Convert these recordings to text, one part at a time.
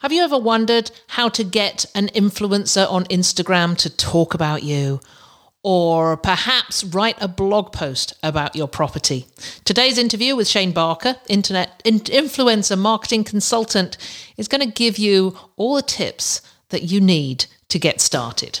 Have you ever wondered how to get an influencer on Instagram to talk about you? Or perhaps write a blog post about your property. Today's interview with Shane Barker, internet influencer marketing consultant, is going to give you all the tips that you need to get started.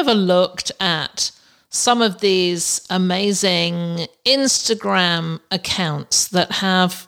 Ever looked at some of these amazing Instagram accounts that have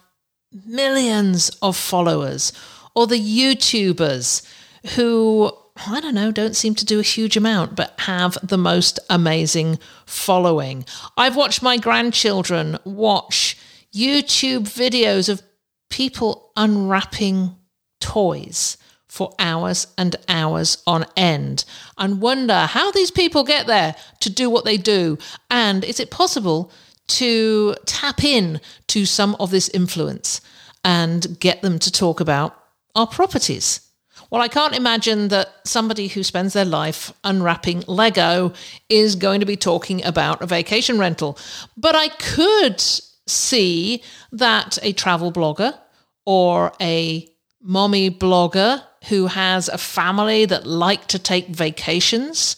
millions of followers or the YouTubers who I don't know, don't seem to do a huge amount, but have the most amazing following. I've watched my grandchildren watch YouTube videos of people unwrapping toys for hours and hours on end and wonder how these people get there to do what they do. And is it possible to tap in to some of this influence and get them to talk about our properties? Well, I can't imagine that somebody who spends their life unwrapping Lego is going to be talking about a vacation rental. But I could see that a travel blogger or a mommy blogger who has a family that like to take vacations,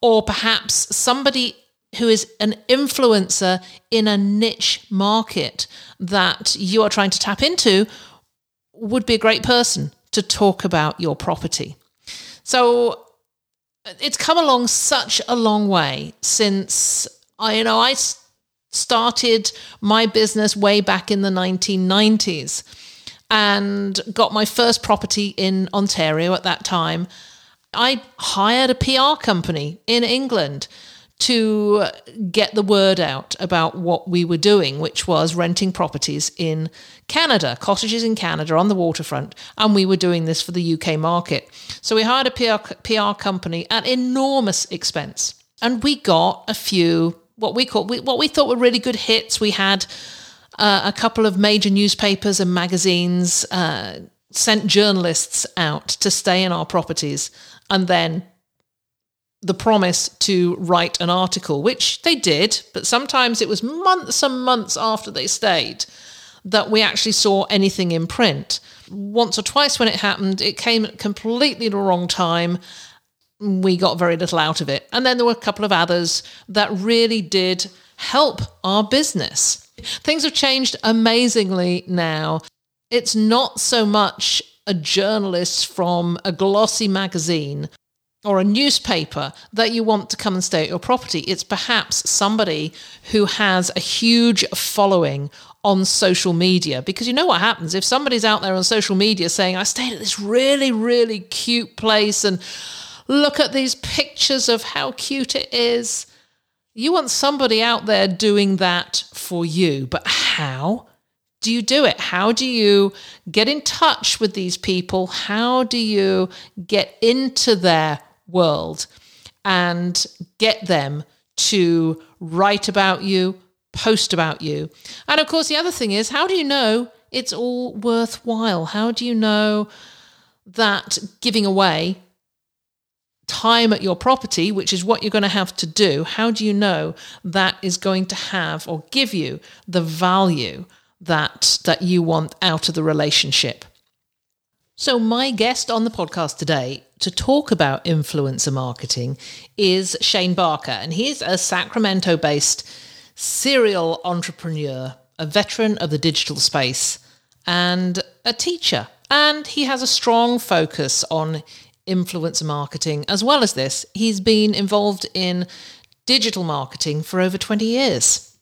or perhaps somebody who is an influencer in a niche market that you are trying to tap into would be a great person to talk about your property. So it's come along such a long way since I you know I started my business way back in the 1990s and got my first property in Ontario at that time. I hired a PR company in England to get the word out about what we were doing, which was renting properties in Canada, cottages in Canada on the waterfront. And we were doing this for the UK market. So we hired a PR, PR company at enormous expense. And we got a few, what we call, what we thought were really good hits. We had uh, a couple of major newspapers and magazines uh, sent journalists out to stay in our properties and then the promise to write an article, which they did, but sometimes it was months and months after they stayed that we actually saw anything in print. Once or twice when it happened, it came at completely the wrong time. We got very little out of it. And then there were a couple of others that really did help our business. Things have changed amazingly now. It's not so much a journalist from a glossy magazine or a newspaper that you want to come and stay at your property. It's perhaps somebody who has a huge following on social media. Because you know what happens if somebody's out there on social media saying, I stayed at this really, really cute place and look at these pictures of how cute it is. You want somebody out there doing that for you. But how do you do it? How do you get in touch with these people? How do you get into their world and get them to write about you, post about you? And of course, the other thing is, how do you know it's all worthwhile? How do you know that giving away time at your property, which is what you're going to have to do, how do you know that is going to have or give you the value that that you want out of the relationship? So my guest on the podcast today to talk about influencer marketing is Shane Barker and he's a Sacramento-based serial entrepreneur, a veteran of the digital space and a teacher. And he has a strong focus on influencer marketing. As well as this, he's been involved in digital marketing for over 20 years.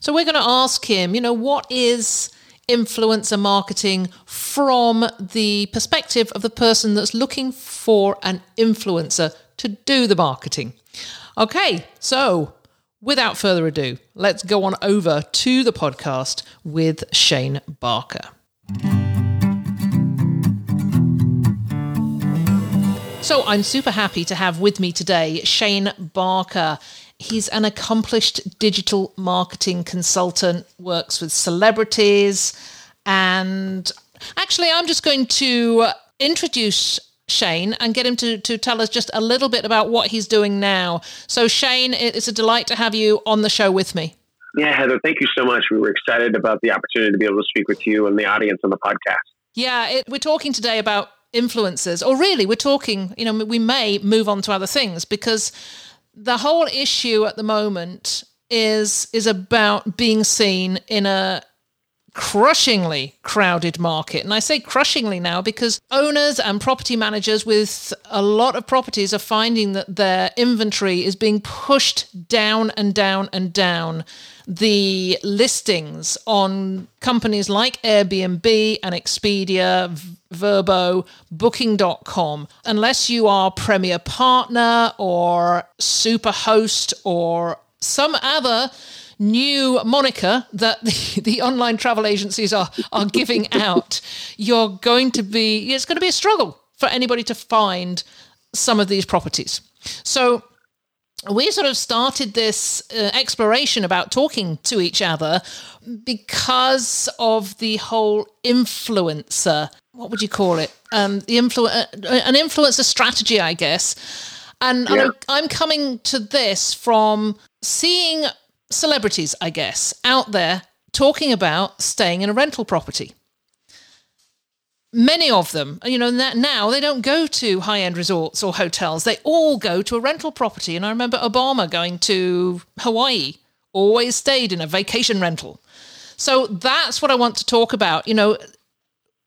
So we're going to ask him, you know, what is influencer marketing from the perspective of the person that's looking for an influencer to do the marketing. Okay, so without further ado, let's go on over to the podcast with Shane Barker. So I'm super happy to have with me today Shane Barker. He's an accomplished digital marketing consultant, works with celebrities, and actually, I'm just going to introduce Shane and get him to, to tell us just a little bit about what he's doing now. So, Shane, it's a delight to have you on the show with me. Yeah, Heather, thank you so much. We were excited about the opportunity to be able to speak with you and the audience on the podcast. Yeah, it, we're talking today about influencers, or really, we're talking, you know, we may move on to other things because the whole issue at the moment is is about being seen in a crushingly crowded market. And I say crushingly now because owners and property managers with a lot of properties are finding that their inventory is being pushed down and down and down. The listings on companies like Airbnb and Expedia, Vrbo, Booking.com, unless you are Premier Partner or Superhost or some other new moniker that the, the online travel agencies are are giving out, you're going to be it's going to be a struggle for anybody to find some of these properties. So we sort of started this uh, exploration about talking to each other because of the whole influencer what would you call it um, the influ- uh, an influencer strategy i guess and, yeah. and I'm, I'm coming to this from seeing celebrities, I guess, out there talking about staying in a rental property. Many of them, you know, now they don't go to high end resorts or hotels. They all go to a rental property. And I remember Obama going to Hawaii, always stayed in a vacation rental. So that's what I want to talk about. You know,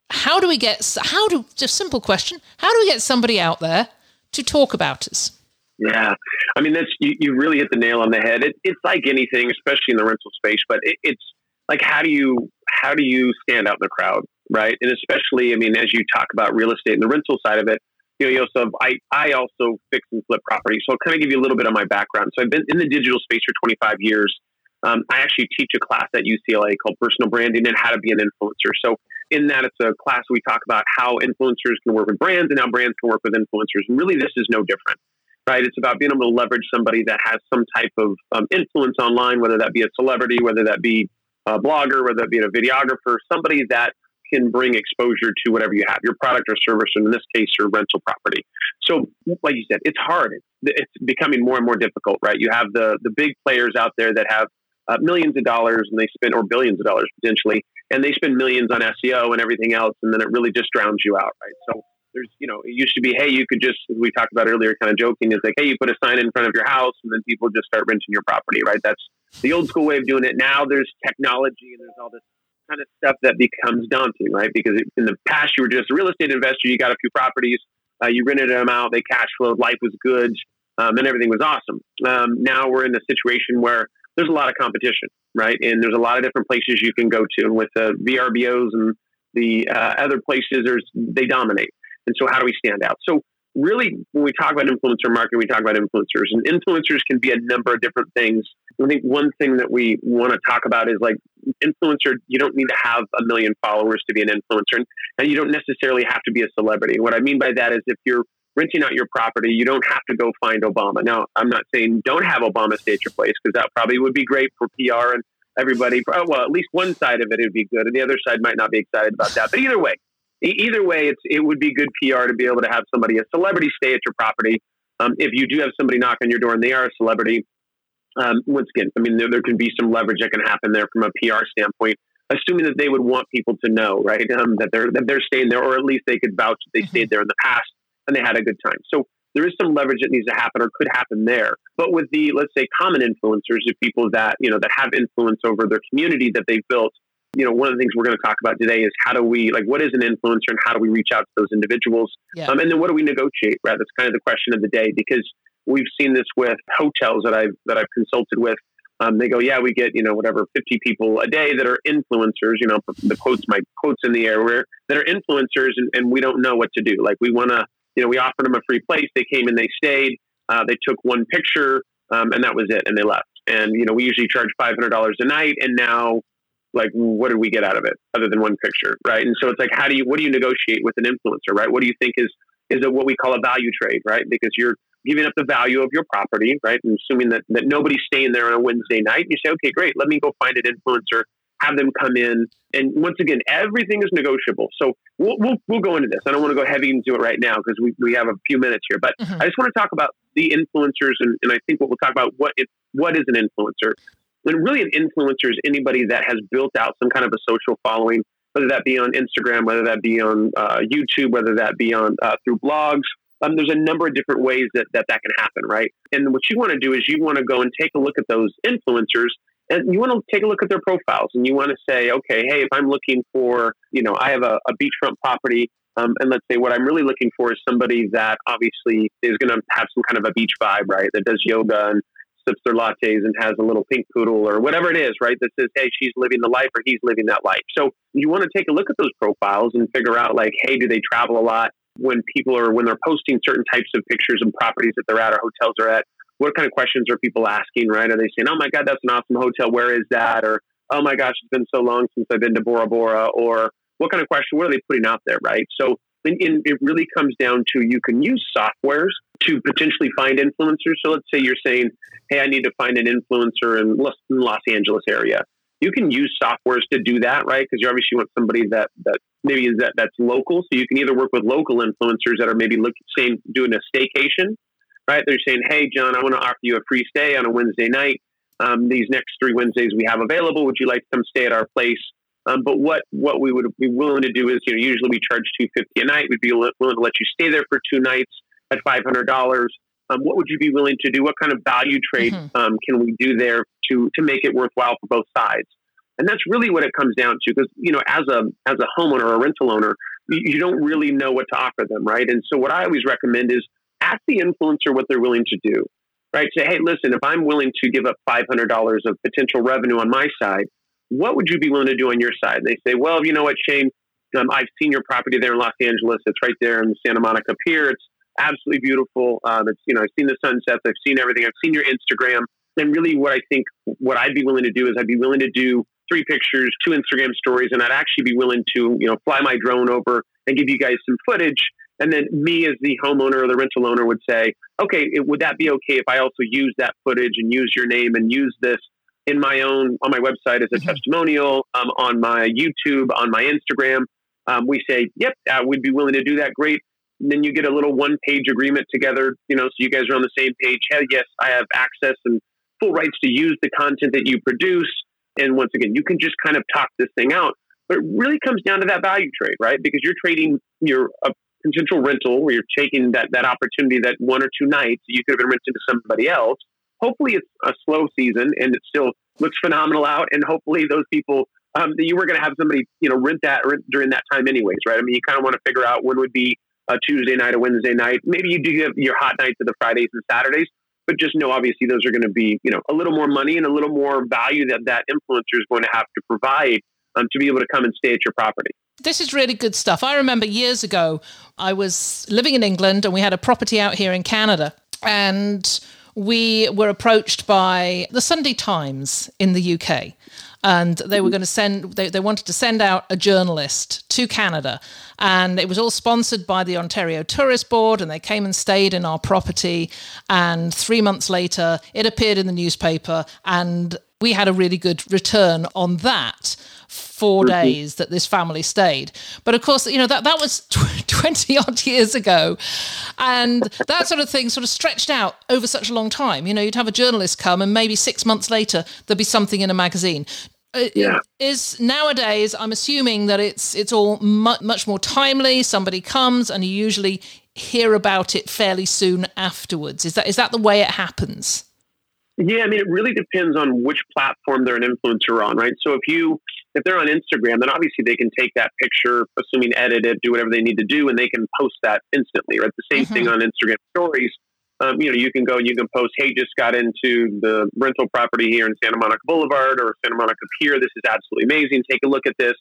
how do we get, how do, just a simple question, how do we get somebody out there to talk about us? Yeah, I mean that's you, you really hit the nail on the head. It, it's like anything, especially in the rental space, but it, it's like how do you how do you stand out in the crowd, right? And especially, I mean, as you talk about real estate and the rental side of it, you know, you also I I also fix and flip properties, so I'll kind of give you a little bit of my background. So I've been in the digital space for 25 years. Um, I actually teach a class at UCLA called Personal Branding and How to Be an Influencer. So in that, it's a class we talk about how influencers can work with brands and how brands can work with influencers. And really, this is no different right? It's about being able to leverage somebody that has some type of um, influence online, whether that be a celebrity, whether that be a blogger, whether that be a videographer, somebody that can bring exposure to whatever you have, your product or service, and in this case, your rental property. So, like you said, it's hard. It's, becoming more and more difficult, right? You have the the big players out there that have uh, millions of dollars and they spend, or billions of dollars potentially, and they spend millions on SEO and everything else, and then it really just drowns you out, right? So there's, you know, it used to be, hey, you could just, we talked about earlier, kind of joking, is like, hey, you put a sign in front of your house and then people just start renting your property, right? That's the old school way of doing it. Now there's technology and there's all this kind of stuff that becomes daunting, right? Because in the past, you were just a real estate investor, you got a few properties, uh, you rented them out, they cash flowed, life was good, um, and everything was awesome. Um, now we're in a situation where there's a lot of competition, right? And there's a lot of different places you can go to. And with the VRBOs and the uh, other places, there's they dominate. And so, how do we stand out? So, really, when we talk about influencer marketing, we talk about influencers, and influencers can be a number of different things. I think one thing that we want to talk about is like influencer. You don't need to have a million followers to be an influencer, and you don't necessarily have to be a celebrity. What I mean by that is if you're renting out your property, you don't have to go find Obama. Now, I'm not saying don't have Obama stay at your place because that probably would be great for PR and everybody. Well, at least one side of it would be good, and the other side might not be excited about that. But either way, either way, it's it would be good PR to be able to have somebody, a celebrity, stay at your property. Um, if you do have somebody knock on your door and they are a celebrity, um, once again, I mean, there, there, can be some leverage that can happen there from a PR standpoint, assuming that they would want people to know, right, um, that they're that they're staying there, or at least they could vouch that they mm-hmm. stayed there in the past and they had a good time. So there is some leverage that needs to happen or could happen there. But with the let's say common influencers, the people that you know that have influence over their community that they've built, you know, one of the things we're going to talk about today is how do we, like, what is an influencer and how do we reach out to those individuals? Yeah. Um, and then what do we negotiate, right? That's kind of the question of the day because we've seen this with hotels that I've, that I've consulted with Um, they go, yeah, we get you know whatever fifty people a day that are influencers. You know, the quotes my quotes in the air where that are influencers, and, and we don't know what to do. Like we want to, you know, we offered them a free place. They came and they stayed. Uh, they took one picture, um, and that was it, and they left. And you know, we usually charge five hundred dollars a night, and now like what did we get out of it other than one picture right? And so it's like how do you what do you negotiate with an influencer right? What do you think is is it what we call a value trade right? Because you're giving up the value of your property right? And assuming that that nobody's staying there on a wednesday night you say okay great let me go find an influencer have them come in. And once again everything is negotiable. So we'll, we'll, we'll go into this. I don't want to go heavy into it right now because we, we have a few minutes here. But mm-hmm. i just want to talk about the influencers and, and i think what we'll talk about what is what is an influencer and really, an influencer is anybody that has built out some kind of a social following, whether that be on Instagram, whether that be on uh, YouTube, whether that be on uh, through blogs. Um, there's a number of different ways that, that that can happen, right? And what you want to do is you want to go and take a look at those influencers and you want to take a look at their profiles and you want to say, okay, hey, if I'm looking for, you know, I have a, a beachfront property, um, and let's say what I'm really looking for is somebody that obviously is going to have some kind of a beach vibe, right? That does yoga and sips their lattes and has a little pink poodle or whatever it is, right? That says, hey, she's living the life or he's living that life. So you want to take a look at those profiles and figure out, like, hey, do they travel a lot? When people are, when they're posting certain types of pictures and properties that they're at or hotels are at, what kind of questions are people asking, right? Are they saying, oh my God, that's an awesome hotel. Where is that? Or, oh my gosh, it's been so long since I've been to Bora Bora. Or what kind of question, what are they putting out there, right? So it really comes down to you can use softwares to potentially find influencers. So let's say you're saying, "Hey, I need to find an influencer in Los, Angeles area." You can use softwares to do that, right? Because you obviously want somebody that that maybe is that that's local. So you can either work with local influencers that are maybe looking, saying doing a staycation, right? They're saying, "Hey, John, I want to offer you a free stay on a Wednesday night. Um, these next three Wednesdays we have available. Would you like to come stay at our place?" Um, but what what we would be willing to do is, you know, usually we charge two fifty a night. We'd be willing to let you stay there for two nights at five hundred dollars. Um, what would you be willing to do? What kind of value trade mm-hmm. um, can we do there to to make it worthwhile for both sides? And that's really what it comes down to, because you know, as a as a homeowner or a rental owner, you, you don't really know what to offer them, right? And so, what I always recommend is ask the influencer what they're willing to do, right? Say, hey, listen, if I'm willing to give up five hundred dollars of potential revenue on my side, what would you be willing to do on your side? And they say, well, you know what, Shane, um, I've seen your property there in Los Angeles. It's right there in the Santa Monica Pier. It's absolutely beautiful. Um, it's, you know, I've seen the sunsets. I've seen everything. I've seen your Instagram. And really what I think, what I'd be willing to do is I'd be willing to do three pictures, two Instagram stories, and I'd actually be willing to, you know, fly my drone over and give you guys some footage. And then me as the homeowner or the rental owner would say, okay, it, would that be okay if I also use that footage and use your name and use this in my own on my website as a mm-hmm. testimonial, um, on my YouTube, on my Instagram. Um, we say, "Yep, uh, we'd be willing to do that." Great. And then you get a little one-page agreement together, you know, so you guys are on the same page. Hey, yes, I have access and full rights to use the content that you produce. And once again, you can just kind of talk this thing out. But it really comes down to that value trade, right? Because you're trading your a potential rental where you're taking that that opportunity that one or two nights you could have been renting to somebody else hopefully it's a slow season and it still looks phenomenal out. And hopefully those people um, that you were going to have somebody you know rent that during that time anyways, right? I mean, you kind of want to figure out when would be a Tuesday night, a Wednesday night. Maybe you do give your hot nights to the Fridays and Saturdays, but just know obviously those are going to be you know a little more money and a little more value that that influencer is going to have to provide um, to be able to come and stay at your property. This is really good stuff. I remember years ago, I was living in England and we had a property out here in Canada. And we were approached by the Sunday Times in the UK. And they were mm-hmm. going to send, they, they wanted to send out a journalist to Canada. And it was all sponsored by the Ontario Tourist Board. And they came and stayed in our property. And three months later, it appeared in the newspaper. And we had a really good return on that 4 mm-hmm. days that this family stayed. But of course, you know, that, that was 20 odd years ago. And that sort of thing sort of stretched out over such a long time. You know, you'd have a journalist come and maybe six months later, there'd be something in a magazine. Uh, yeah. Is nowadays, I'm assuming that it's it's all much much more timely. Somebody comes and you usually hear about it fairly soon afterwards. Is that is that the way it happens? Yeah, I mean, it really depends on which platform they're an influencer on, right? So if you if they're on Instagram, then obviously they can take that picture, assuming edit it, do whatever they need to do, and they can post that instantly. Right, the same mm-hmm. thing on Instagram Stories. um, you know, you can go and you can post, hey, just got into the rental property here in Santa Monica Boulevard or Santa Monica Pier. This is absolutely amazing. Take a look at this.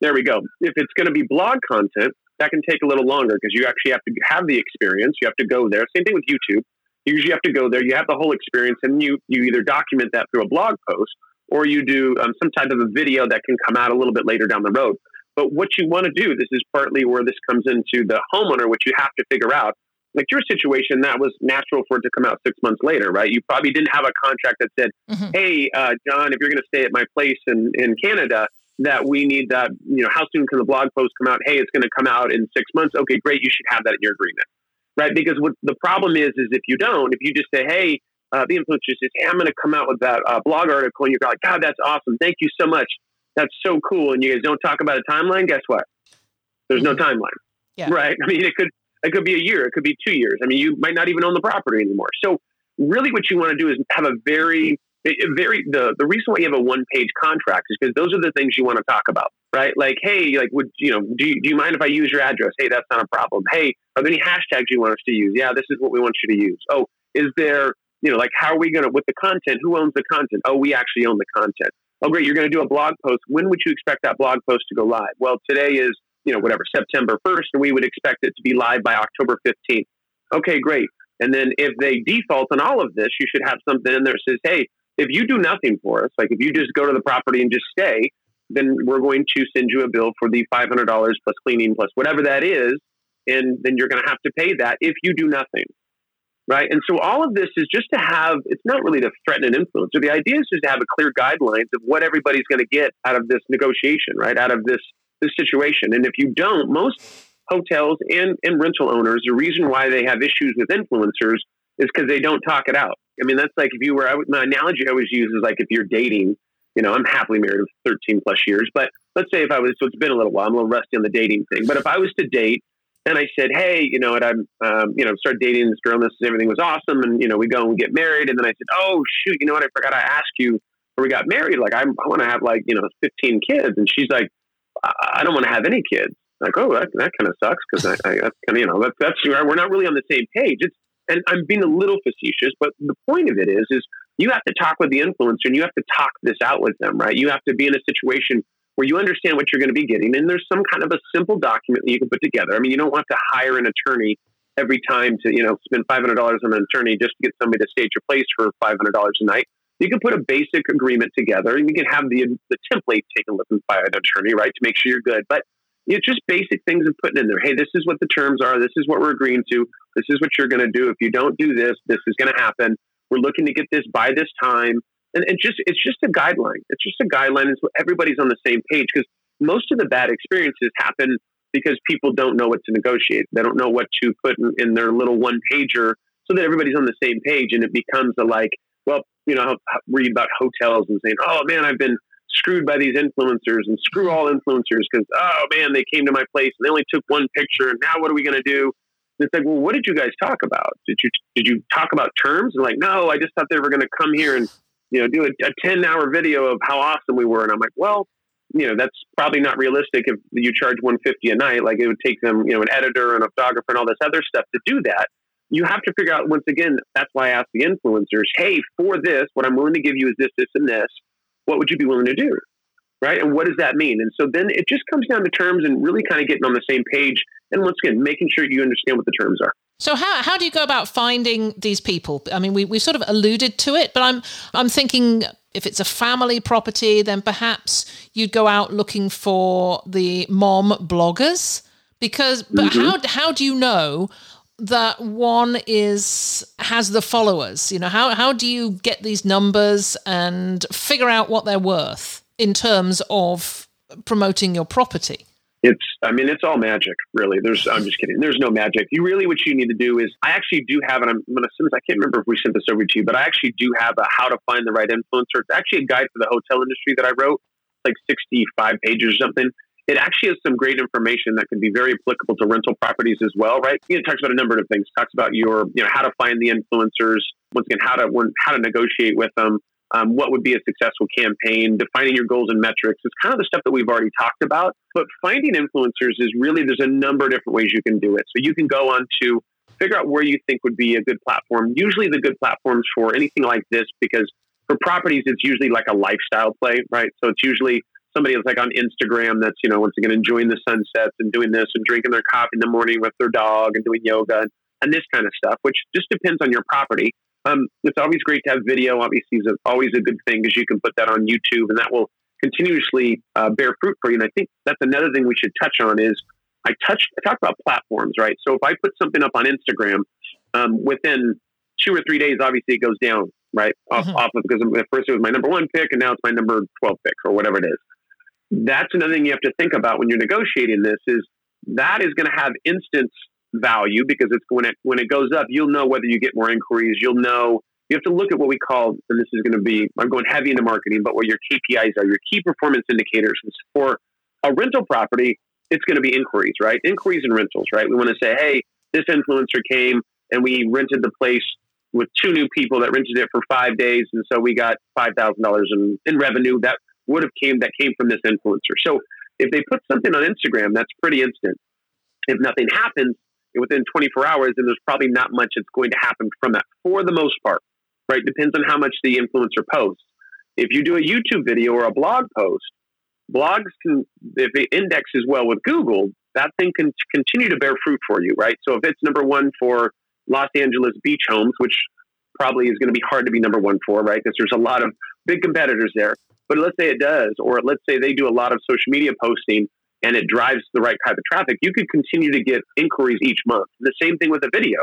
There we go. If it's going to be blog content, that can take a little longer because you actually have to have the experience. You have to go there. Same thing with YouTube. You usually have to go there. You have the whole experience, and you you either document that through a blog post or you do um, some type of a video that can come out a little bit later down the road. But what you want to do, this is partly where this comes into the homeowner, which you have to figure out. Like your situation, that was natural for it to come out six months later, right? You probably didn't have a contract that said, mm-hmm. "Hey, uh, John, if you're going to stay at my place in in Canada, that we need that. You know, how soon can the blog post come out? Hey, it's going to come out in six months. Okay, great. You should have that in your agreement, right? Because what the problem is, is if you don't, if you just say, "Hey," uh, the influencer says, "Hey, I'm going to come out with that uh, blog article," and you're like, "God, that's awesome! Thank you so much." That's so cool. And you guys don't talk about a timeline. Guess what? There's no mm-hmm. timeline. Yeah. Right. I mean, it could it could be a year. It could be two years. I mean, you might not even own the property anymore. So really, what you want to do is have a very very the the reason why you have a one page contract is because those are the things you want to talk about, right? Like, hey, like, would you know? Do you, do you mind if I use your address? Hey, that's not a problem. Hey, are there any hashtags you want us to use? Yeah, this is what we want you to use. Oh, is there you know, like, how are we going to with the content? Who owns the content? Oh, we actually own the content oh, great, you're going to do a blog post. When would you expect that blog post to go live? Well, today is, you know, whatever, September 1st, and we would expect it to be live by October 15th. Okay, great. And then if they default on all of this, you should have something in there that says, hey, if you do nothing for us, like if you just go to the property and just stay, then we're going to send you a bill for the $500 plus cleaning plus whatever that is. And then you're going to have to pay that if you do nothing right? And so all of this is just to have, it's not really to threaten an influencer. The idea is just to have a clear guidelines of what everybody's going to get out of this negotiation, right? Out of this, this situation. And if you don't, most hotels and, and rental owners, the reason why they have issues with influencers is because they don't talk it out. I mean, that's like if you were, I my analogy I always use is like if you're dating, you know, I'm happily married for 13 plus years, but let's say if I was, so it's been a little while, I'm a little rusty on the dating thing, but if I was to date and I said, hey, you know, and I'm, um, you know, started dating this girl, and this everything was awesome, and you know, we go and get married, and then I said, oh shoot, you know what? I forgot I asked you when we got married. Like, I'm, I want to have like, you know, 15 kids, and she's like, I, I don't want to have any kids. I'm like, oh, that, that kind of sucks because I, I, that's kind of, you know, that's that's we're not really on the same page. It's, and I'm being a little facetious, but the point of it is, is you have to talk with the influencer and you have to talk this out with them, right? You have to be in a situation where you understand what you're going to be getting. And there's some kind of a simple document that you can put together. I mean, you don't want to hire an attorney every time to, you know, spend $500 on an attorney just to get somebody to stage your place for $500 a night. You can put a basic agreement together and you can have the, the template taken with by an attorney, right, to make sure you're good. But it's just basic things of putting in there. Hey, this is what the terms are. This is what we're agreeing to. This is what you're going to do. If you don't do this, this is going to happen. We're looking to get this by this time and it's just it's just a guideline. It's just a guideline, so everybody's on the same page. Because most of the bad experiences happen because people don't know what to negotiate. They don't know what to put in, in their little one pager, so that everybody's on the same page, and it becomes a like, well, you know, read about hotels and saying, oh man, I've been screwed by these influencers, and screw all influencers because oh man, they came to my place and they only took one picture, and now what are we going to do? And it's like, well, what did you guys talk about? Did you did you talk about terms? And like, no, I just thought they were going to come here and you know, do a, a 10 hour video of how awesome we were. And I'm like, well, you know, that's probably not realistic if you charge 150 a night. Like it would take them, you know, an editor and a photographer and all this other stuff to do that. You have to figure out once again, that's why I ask the influencers, hey, for this, what I'm willing to give you is this, this, and this. What would you be willing to do? Right. And what does that mean? And so then it just comes down to terms and really kind of getting on the same page. And once again, making sure you understand what the terms are. So how how do you go about finding these people? I mean, we we sort of alluded to it, but I'm I'm thinking if it's a family property, then perhaps you'd go out looking for the mom bloggers because but mm-hmm. how how do you know that one is has the followers? You know, how how do you get these numbers and figure out what they're worth in terms of promoting your property? It's i mean it's all magic really. There's i'm just kidding. There's no magic. You really what you need to do is i actually do have and i'm going to assume i can't remember if we sent this over to you but i actually do have a how to find the right influencer. It's actually a guide for the hotel industry that i wrote like 65 pages or something. It actually has some great information that can be very applicable to rental properties as well right? It talks about a number of things. It talks about your you know how to find the influencers once again how to how to negotiate with them um, what would be a successful campaign, defining your goals and metrics. It's kind of the stuff that we've already talked about. But finding influencers is really, there's a number of different ways you can do it. So you can go on to figure out where you think would be a good platform. Usually, the good platforms for anything like this, because for properties, it's usually like a lifestyle play, right? So it's usually somebody that's like on Instagram that's, you know, once again enjoying the sunsets and doing this and drinking their coffee in the morning with their dog and doing yoga and, and this kind of stuff, which just depends on your property. Um, it's always great to have video. Obviously, is always a good thing because you can put that on YouTube and that will continuously uh, bear fruit for you. And I think that's another thing we should touch on is I touched I talked about platforms, right? So if I put something up on Instagram, um, within two or three days, obviously it goes down, right? Off, mm-hmm. off of because at first it was my number one pick, and now it's my number twelve pick or whatever it is. That's another thing you have to think about when you're negotiating this is that is going to have instant value because it's when it when it goes up, you'll know whether you get more inquiries. You'll know you have to look at what we call, and this is going to be I'm going heavy into marketing, but what your KPIs are, your key performance indicators. For a rental property, it's going to be inquiries, right? Inquiries and rentals, right? We want to say, hey, this influencer came and we rented the place with two new people that rented it for five days, and so we got five thousand dollars in in revenue that would have came that came from this influencer. So if they put something on Instagram, that's pretty instant. If nothing happens within 24 hours, then there's probably not much that's going to happen from that for the most part, right? Depends on how much the influencer posts. If you do a YouTube video or a blog post, blogs can, if it indexes well with Google, that thing can continue to bear fruit for you, right? So if it's number one for Los Angeles beach homes, which probably is going to be hard to be number one for, right? Because there's a lot of big competitors there. But let's say it does, or let's say they do a lot of social media posting and it drives the right type of traffic, you could continue to get inquiries each month. The same thing with a video,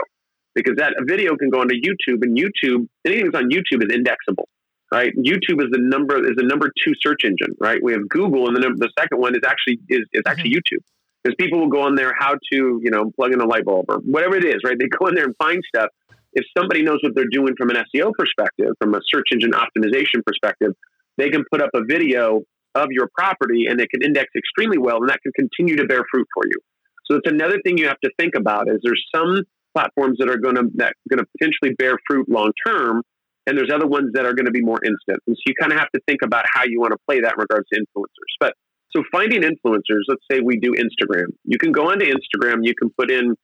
because that a video can go onto YouTube, and YouTube, anything that's on YouTube is indexable right? YouTube is the number is the number two search engine, right? We have Google, and the number, the second one is actually is, is actually mm-hmm. YouTube. Because people will go on there how to you know plug in a light bulb or whatever it is, right? They go in there and find stuff. If somebody knows what they're doing from an SEO perspective, from a search engine optimization perspective, they can put up a video of your property and it can index extremely well, and that can continue to bear fruit for you. So it's another thing you have to think about is there's some platforms that are going to that going to potentially bear fruit long term and there's other ones that are going to be more instant. And so you kind of have to think about how you want to play that in regards to influencers. But so finding influencers, let's say we do Instagram. You can go onto Instagram, you can put in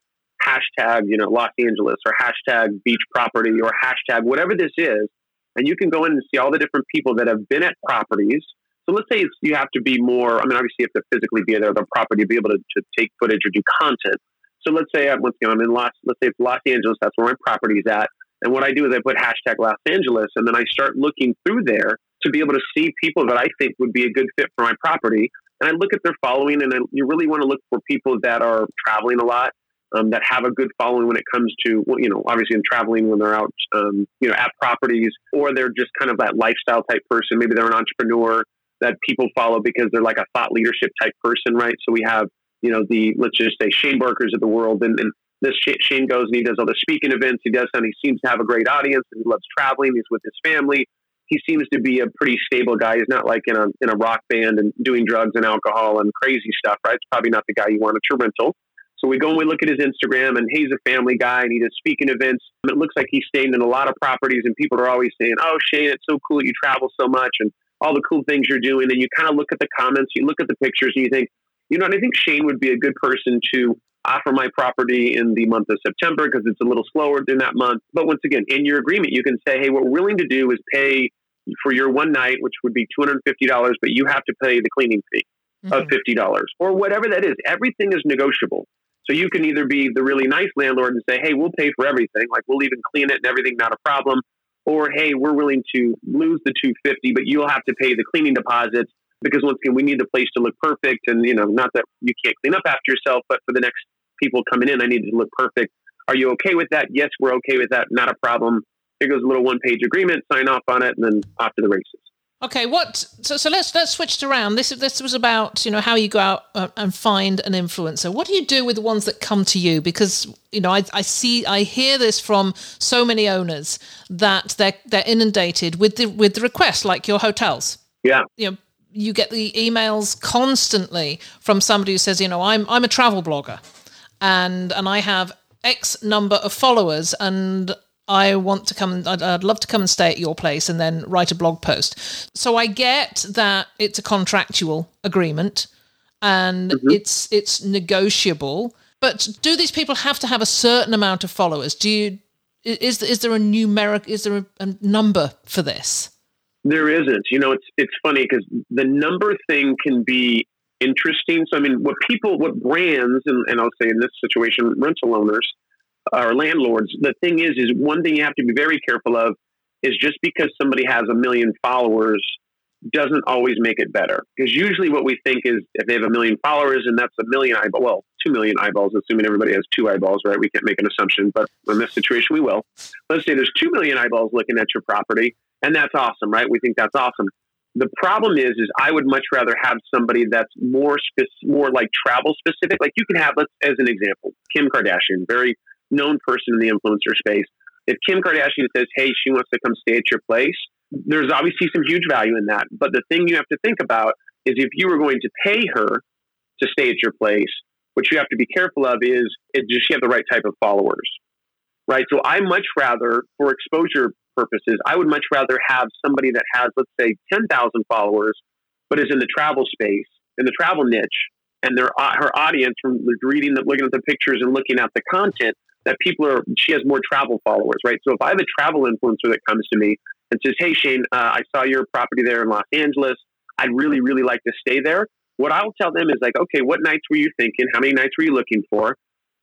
hashtag, you know, Los Angeles or hashtag beach property or hashtag whatever this is, and you can go in and see all the different people that have been at properties. So let's say you have to be more, I mean, obviously you have to physically be there, the property to be able to, to take footage or do content. So let's say, once again, I'm in Los, let's say it's Los Angeles, that's where my property is at. And what I do is I put hashtag Los Angeles and then I start looking through there to be able to see people that I think would be a good fit for my property. And I look at their following and I, you really want to look for people that are traveling a lot, um, that have a good following when it comes to, you know, obviously in traveling when they're out, um, you know, at properties or they're just kind of that lifestyle type person. Maybe they're an entrepreneur that people follow because they're like a thought leadership type person, right? So we have, you know, the, let's just say Shane Barkers of the world and, and this Shane goes and he does all the speaking events. He does, and he seems to have a great audience. And he loves traveling. He's with his family. He seems to be a pretty stable guy. He's not like in a in a rock band and doing drugs and alcohol and crazy stuff, right? It's probably not the guy you want at your rental. So we go and we look at his Instagram, and he's a family guy, and he does speaking events. It looks like he's staying in a lot of properties, and people are always saying, "Oh, Shane, it's so cool you travel so much, and all the cool things you're doing." And you kind of look at the comments, you look at the pictures, and you think, you know, I think Shane would be a good person to offer my property in the month of September because it's a little slower than that month. But once again, in your agreement, you can say, hey, what we're willing to do is pay for your one night, which would be $250, but you have to pay the cleaning fee mm-hmm. of $50 or whatever that is. Everything is negotiable. So you can either be the really nice landlord and say, hey, we'll pay for everything, like we'll even clean it and everything, not a problem. Or hey, we're willing to lose the 250, but you'll have to pay the cleaning deposits because once again, we need the place to look perfect. And, you know, not that you can't clean up after yourself, but for the next people coming in, I need it to look perfect. Are you okay with that? Yes, we're okay with that. Not a problem. Here goes a little one page agreement, sign off on it, and then off to the races. Okay, what? So, so let's let's switch it around. This this was about you know how you go out uh, and find an influencer. What do you do with the ones that come to you? Because you know I, I see I hear this from so many owners that they're they're inundated with the with the requests like your hotels. Yeah, you know you get the emails constantly from somebody who says you know I'm I'm a travel blogger and and I have X number of followers and I want to come I'd, I'd, love to come and stay at your place and then write a blog post. So I get that it's a contractual agreement and mm-hmm. it's it's negotiable. But do these people have to have a certain amount of followers? Do you is is there a numeric is there a, a number for this? There isn't. You know, it's it's funny because the number thing can be interesting. So I mean, what people, what brands, and, and I'll say in this situation, rental owners or landlords. The thing is, is one thing you have to be very careful of is just because somebody has a million followers doesn't always make it better. Because usually what we think is if they have a million followers and that's a million eyeballs, well, two million eyeballs, assuming everybody has two eyeballs, right? We can't make an assumption, but in this situation, we will. Let's say there's two million eyeballs looking at your property, and that's awesome, right? We think that's awesome. The problem is, is I would much rather have somebody that's more spec- more like travel specific. Like you can have, let's as an example, Kim Kardashian, very known person in the influencer space. If Kim Kardashian says, "Hey, she wants to come stay at your place," there's obviously some huge value in that. But the thing you have to think about is if you were going to pay her to stay at your place, what you have to be careful of is, does she have the right type of followers? Right. So I much rather, for exposure purposes, I would much rather have somebody that has, let's say, 10,000 followers, but is in the travel space, in the travel niche, and their uh, her audience from reading, the, looking at the pictures and looking at the content, that people are, she has more travel followers, right? So if I have a travel influencer that comes to me and says, Hey, Shane, uh, I saw your property there in Los Angeles. I'd really, really like to stay there. What I'll tell them is like, okay, what nights were you thinking? How many nights were you looking for?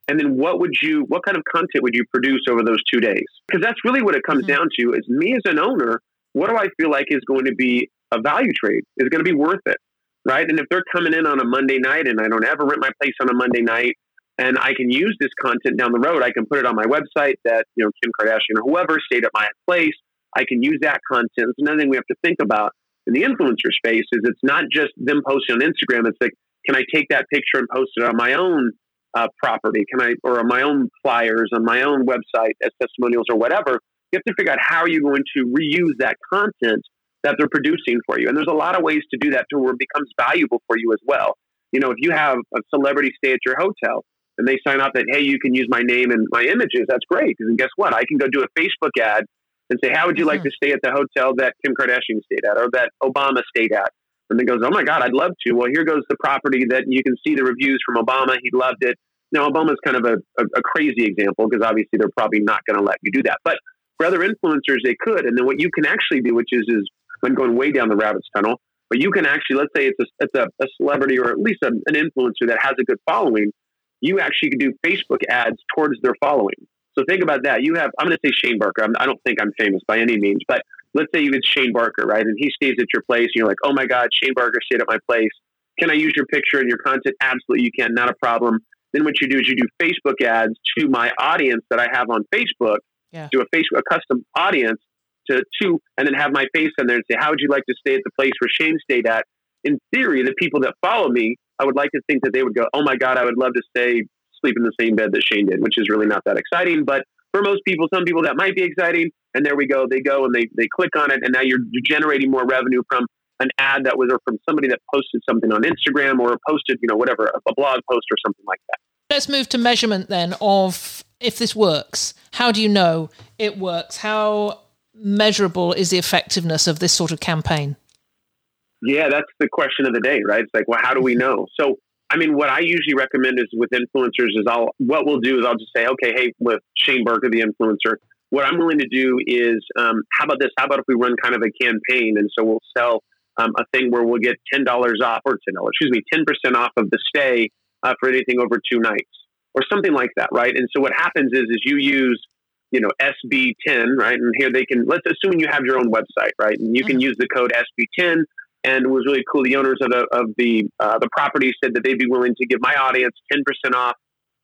And then what would you, what kind of content would you produce over those two days? Because that's really what it comes mm-hmm. down to is me as an owner, what do I feel like is going to be a value trade? Is going to be worth it? Right. And if they're coming in on a Monday night and I don't ever rent my place on a Monday night and I can use this content down the road, I can put it on my website that, you know, Kim Kardashian or whoever stayed at my place. I can use that content. It's another thing we have to think about in the influencer space is it's not just them posting on Instagram. It's like, can I take that picture and post it on my own uh, property? Can I, or on my own flyers, on my own website as testimonials or whatever? You have to figure out how are you going to reuse that content that they're producing for you. And there's a lot of ways to do that to where it becomes valuable for you as well. You know, if you have a celebrity stay at your hotel and they sign up that, hey, you can use my name and my images, that's great. And guess what? I can go do a Facebook ad and say, how would you mm-hmm. like to stay at the hotel that Kim Kardashian stayed at or that Obama stayed at? And then goes, oh my God, I'd love to. Well, here goes the property that you can see the reviews from Obama. He loved it. Now, Obama's kind of a, a, a crazy example because obviously they're probably not going to let you do that. But for other influencers, they could. And then what you can actually do, which is, is when going way down the rabbit's tunnel, but you can actually, let's say it's a, it's a, a celebrity or at least an influencer that has a good following. You actually can do Facebook ads towards their following. So think about that. You have, I'm going to say Shane Barker. I'm, I do not think I'm famous by any means, but let's say you it's Shane Barker, right? And he stays at your place and you're like, oh my God, Shane Barker stayed at my place. Can I use your picture and your content? Absolutely, you can. Not a problem. Then what you do is you do Facebook ads to my audience that I have on Facebook, yeah. do a Facebook, a custom audience to two, and then have my face on there and say, how would you like to stay at the place where Shane stayed at? In theory, the people that follow me, I would like to think that they would go, oh my God, I would love to stay sleep in the same bed that Shane did, which is really not that exciting. But for most people, some people that might be exciting. And there we go. They go and they, they click on it. And now you're generating more revenue from an ad that was or from somebody that posted something on Instagram or posted, you know, whatever, a blog post or something like that. Let's move to measurement then of if this works. How do you know it works? How measurable is the effectiveness of this sort of campaign? Yeah, that's the question of the day, right? It's like, well, how do we know? So I mean, what I usually recommend is with influencers is I'll what we'll do is I'll just say, okay, hey, with Shane Barker, the influencer, what I'm willing to do is, um, how about this? How about if we run kind of a campaign, and so we'll sell um, a thing where we'll get ten dollars off, or ten dollars, excuse me, ten percent off of the stay uh, for anything over two nights, or something like that, right? And so what happens is, is you use you know SB10, right? And here they can let's assume you have your own website, right? And you can mm-hmm. use the code SB10 and it was really cool. The owners of the of the uh, the property said that they'd be willing to give my audience ten percent off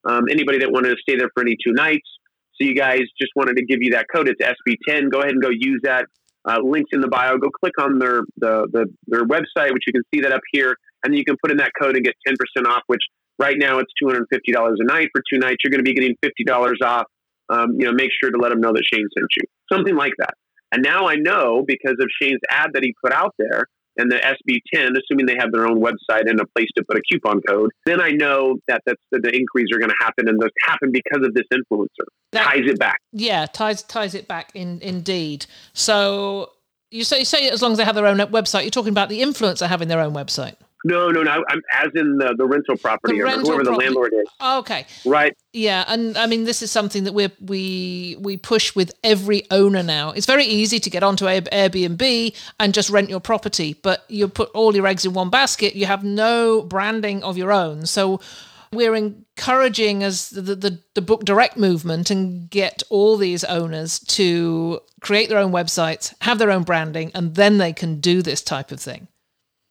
um, anybody that wanted to stay there for any two nights. So you guys just wanted to give you that code. It's SB10. Go ahead and go use that. Uh, links in the bio. Go click on their the, the their website, which you can see that up here, and then you can put in that code and get ten percent off. Which right now it's two hundred fifty dollars a night for two nights. You're going to be getting fifty dollars off. Um, you know, make sure to let them know that Shane sent you. Something like that. And now I know because of Shane's ad that he put out there and the SB10, assuming they have their own website and a place to put a coupon code, then I know that that's, that the inquiries are going to happen and those happen because of this influencer. That, ties it back. Yeah, ties ties it back in indeed. So you say you say as long as they have their own website, you're talking about the influencer having their own website. No, no, no. I'm as in the, the rental property The owner, rental whoever the property- landlord is. Oh, okay. Right. Yeah, and I mean this is something that we we we push with every owner now. It's very easy to get onto Airbnb and just rent your property, but you put all your eggs in one basket. You have no branding of your own. So we're encouraging as the, the the book direct movement and get all these owners to create their own websites, have their own branding, and then they can do this type of thing.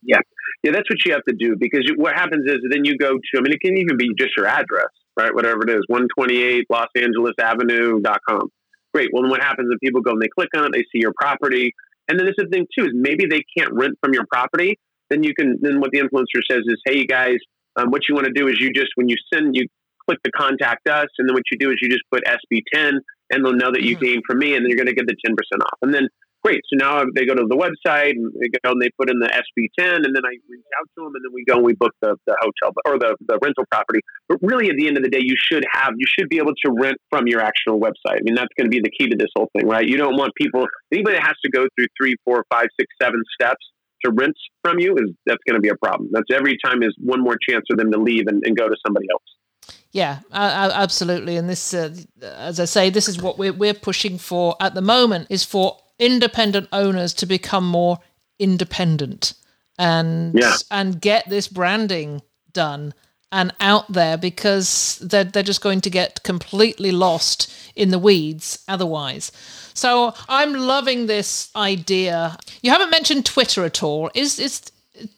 Yeah. Yeah, that's what you have to do because you, what happens is then you go to, I mean, it can even be just your address, right? Whatever it is, 128 Los Angeles Avenue.com. Great. Well, then what happens is people go and they click on it, they see your property. And then this is the thing too, is maybe they can't rent from your property. Then you can, then what the influencer says is, hey, you guys, um, what you want to do is you just, when you send, you click the contact us. And then what you do is you just put SB10 and they'll know that you Mhm. came from me and then you're going to get the 10% off. And then great. So now they go to the website and they go and they put in the SB10, and then I reach out to them, and then we go and we book the, the hotel or the, the rental property. But really, at the end of the day, you should have you should be able to rent from your actual website. I mean, that's going to be the key to this whole thing, right? You don't want people anybody that has to go through three, four, five, six, seven steps to rent from you is that's going to be a problem. That's every time is one more chance for them to leave and, and go to somebody else. Yeah, uh, absolutely. And this, uh, as I say, this is what we're we're pushing for at the moment is for independent owners to become more independent and Yeah. and get this branding done and out there because they're they're just going to get completely lost in the weeds otherwise. So I'm loving this idea. You haven't mentioned Twitter at all. Is is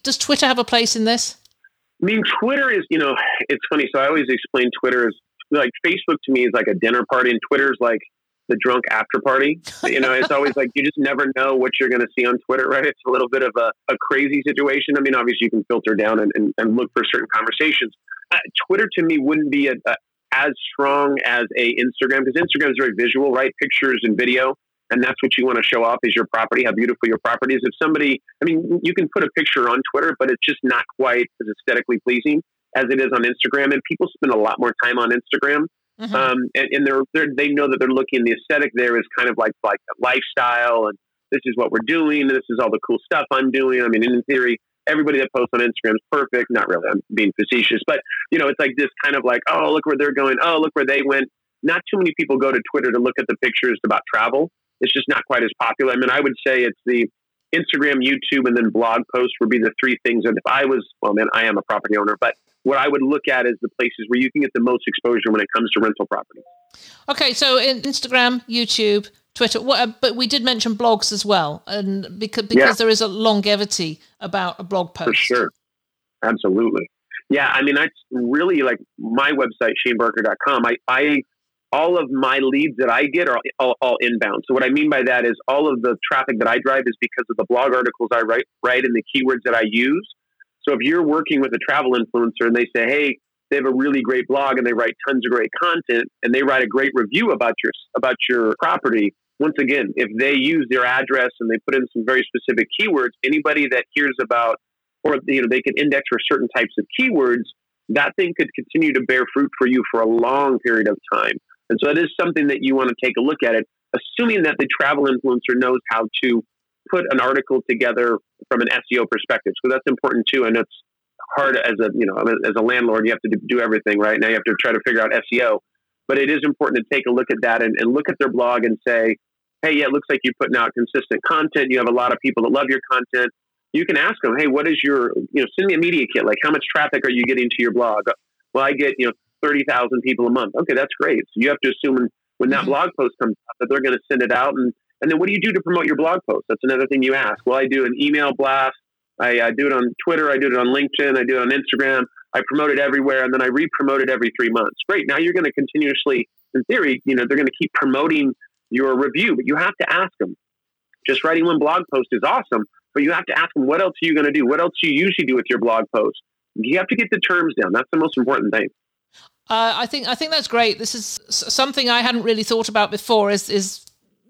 does Twitter have a place in this? I mean, Twitter is, you know, it's funny. So I always explain Twitter as like Facebook to me is like a dinner party, and Twitter's like the drunk after party. You know, it's always like you just never know what you're going to see on Twitter, right? It's a little bit of a, a crazy situation. I mean, obviously, you can filter down and, and, and look for certain conversations. Uh, Twitter to me wouldn't be a, a, as strong as a Instagram because Instagram is very visual, right? Pictures and video. And that's what you want to show off is your property, how beautiful your property is. If somebody, I mean, you can put a picture on Twitter, but it's just not quite as aesthetically pleasing as it is on Instagram. And people spend a lot more time on Instagram. Mhm. Um, and, and they're, they're, they know that they're looking, the aesthetic there is kind of like, like lifestyle and this is what we're doing. This is all the cool stuff I'm doing. I mean, in theory, everybody that posts on Instagram is perfect. Not really. I'm being facetious, but you know, it's like this kind of like, oh, look where they're going. Oh, look where they went. Not too many people go to Twitter to look at the pictures about travel. It's just not quite as popular. I mean, I would say it's the Instagram, YouTube, and then blog posts would be the three things. And if I was, well, man, I am a property owner, but what I would look at is the places where you can get the most exposure when it comes to rental properties. Okay, so in Instagram, YouTube, Twitter, what, uh, but we did mention blogs as well, and because because Yeah. there is a longevity about a blog post. For sure. Absolutely. Yeah. I mean, that's really like my website, shanebarker.com. I, I, all of my leads that I get are all, all inbound. So what I mean by that is all of the traffic that I drive is because of the blog articles I write, write and the keywords that I use. So if you're working with a travel influencer and they say, Hey, they have a really great blog and they write tons of great content and they write a great review about your, about your property. Once again, if they use their address and they put in some very specific keywords, anybody that hears about or you know they can index for certain types of keywords, that thing could continue to bear fruit for you for a long period of time. And so that is something that you want to take a look at it, assuming that the travel influencer knows how to put an article together from an SEO perspective. So that's important too. And it's hard as a you know as a landlord, you have to do everything right now. You have to try to figure out SEO, but it is important to take a look at that and, and look at their blog and say, hey, yeah, it looks like you're putting out consistent content. You have a lot of people that love your content you can ask them, hey, what is your, you know, send me a media kit. Like, how much traffic are you getting to your blog? Well, I get, you know, 30,000 people a month. Okay, that's great. So you have to assume when, that Mhm. blog post comes out that they're going to send it out. And, and then what do you do to promote your blog post? That's another thing you ask. Well, I do an email blast. I, do it on Twitter. I do it on LinkedIn. I do it on Instagram. I promote it everywhere. And then I re-promote it every three months. Great. Now you're going to continuously, in theory, you know, they're going to keep promoting your review, but you have to ask them. Just writing one blog post is awesome, but you have to ask them what else are you going to do? What else do you usually do with your blog post? You have to get the terms down. That's the most important thing. Uh, I think I think that's great. This is something I hadn't really thought about before. Is is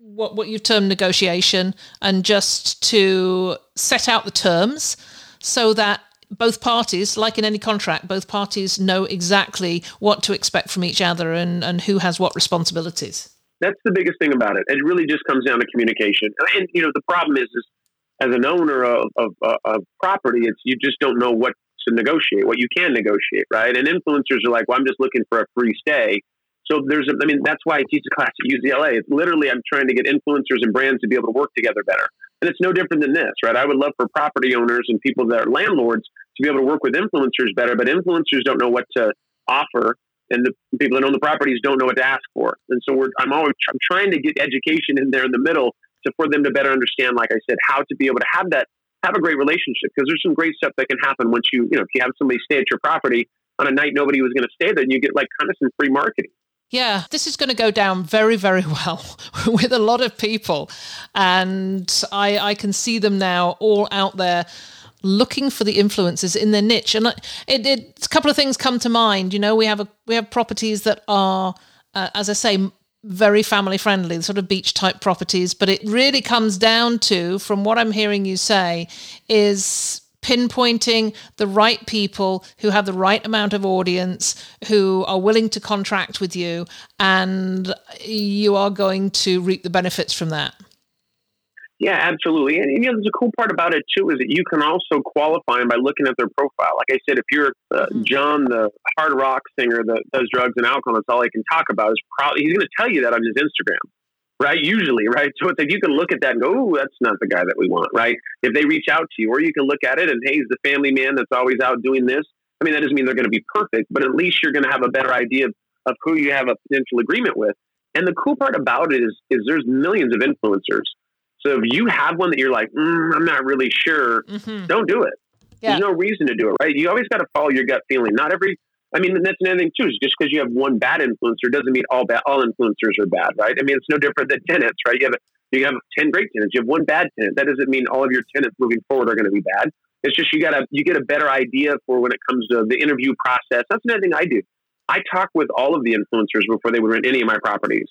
what what you've termed negotiation, and just to set out the terms so that both parties, like in any contract, both parties know exactly what to expect from each other and and who has what responsibilities. That's the biggest thing about it. It really just comes down to communication. And, you know, the problem is, is as an owner of, of, of property, it's you just don't know what to negotiate, what you can negotiate, right? And influencers are like, well, I'm just looking for a free stay. So there's, I mean, that's why I teach a class at UCLA. It's literally I'm trying to get influencers and brands to be able to work together better. And it's no different than this, right? I would love for property owners and people that are landlords to be able to work with influencers better, but influencers don't know what to offer, and the people that own the properties don't know what to ask for. And so we're, I'm always I'm trying to get education in there in the middle to for them to better understand, like I said, how to be able to have that have a great relationship because there's some great stuff that can happen once you you know if you have somebody stay at your property on a night nobody was going to stay there, and you get like kind of some free marketing. Yeah, this is going to go down very, very well with a lot of people. And I, I can see them now all out there looking for the influences in their niche. And it, it, a couple of things come to mind. You know, we have a, we have properties that are, uh, as I say, very family friendly, sort of beach type properties. But it really comes down to, from what I'm hearing you say, is pinpointing the right people who have the right amount of audience, who are willing to contract with you, and you are going to reap the benefits from that. Yeah, absolutely. And you know, there's a cool part about it too is that you can also qualify them by looking at their profile. Like I said, if you're uh, mm-hmm. John, the hard rock singer that does drugs and alcohol, that's all he can talk about. Is probably he's going to tell you that on his Instagram, right? Usually, right? So it's like you can look at that and go, "Oh, that's not the guy that we want," right? If they reach out to you, or you can look at it and, "Hey, he's the family man that's always out doing this." I mean, that doesn't mean they're going to be perfect, but at least you're going to have a better idea of, of who you have a potential agreement with. And the cool part about it is, is there's millions of influencers. So if you have one that you're like, mm, I'm not really sure, mm-hmm. don't do it. Yeah. There's no reason to do it, right? You always got to follow your gut feeling. Not every, I mean, that's another thing too. Is just because you have one bad influencer doesn't mean all bad, all influencers are bad, right? I mean, it's no different than tenants, right? You have you have ten great tenants, you have one bad tenant. That doesn't mean all of your tenants moving forward are going to be bad. It's just you got to you get a better idea for when it comes to the interview process. That's another thing I do. I talk with all of the influencers before they would rent any of my properties,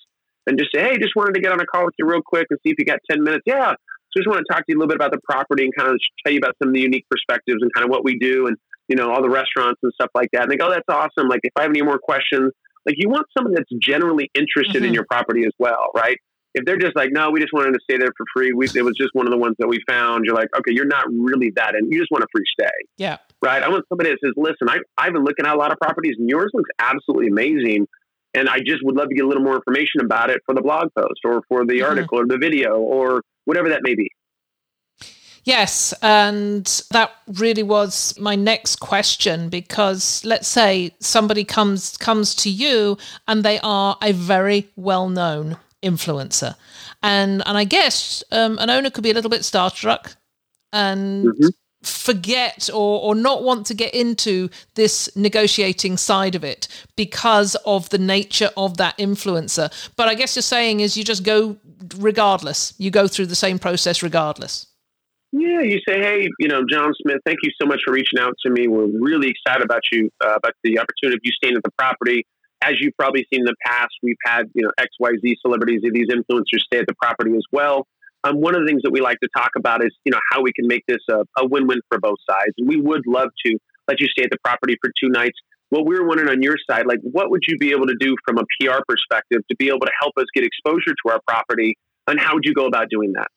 and just say, hey, just wanted to get on a call with you real quick and see if you got ten minutes. Yeah, so just want to talk to you a little bit about the property and kind of tell you about some of the unique perspectives and kind of what we do and, you know, all the restaurants and stuff like that. And they go, oh, that's awesome. Like, if I have any more questions, like, you want someone that's generally interested mm-hmm. in your property as well, right? If they're just like, no, we just wanted to stay there for free. We, it was just one of the ones that we found. You're like, okay, you're not really that, and you just want a free stay. Yeah. Right. I want somebody that says, listen, I, I've been looking at a lot of properties, and yours looks absolutely amazing. And I just would love to get a little more information about it for the blog post or for the mm-hmm. article or the video or whatever that may be. Yes, and that really was my next question because let's say somebody comes comes to you and they are a very well-known influencer. And and I guess um, an owner could be a little bit starstruck and mm-hmm. forget or or not want to get into this negotiating side of it because of the nature of that influencer. But I guess you're saying is you just go regardless. You go through the same process regardless. Yeah, you say, hey, you know, John Smith, thank you so much for reaching out to me. We're really excited about you, uh, about the opportunity of you staying at the property. As you've probably seen in the past, we've had, you know, XYZ celebrities, these influencers stay at the property as well. Um, one of the things that we like to talk about is, you know, how we can make this a, a win-win for both sides. And we would love to let you stay at the property for two nights. What we were wondering on your side, like, what would you be able to do from a PR perspective to be able to help us get exposure to our property? And how would you go about doing that?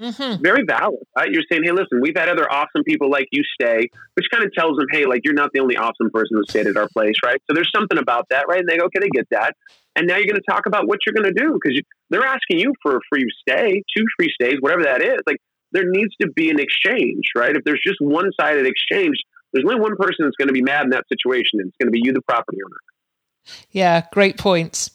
Mm-hmm. Very valid. Right? You're saying, hey, listen, we've had other awesome people like you stay, which kind of tells them, hey, like you're not the only awesome person who stayed at our place, right? So there's something about that, right? And they go, okay, they get that. And now you're going to talk about what you're going to do because they're asking you for a free stay, two free stays, whatever that is. Like there needs to be an exchange, right? If there's just one sided exchange, there's only one person that's going to be mad in that situation, and it's going to be you, the property owner. Yeah, great points.